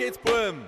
geht's, Buben.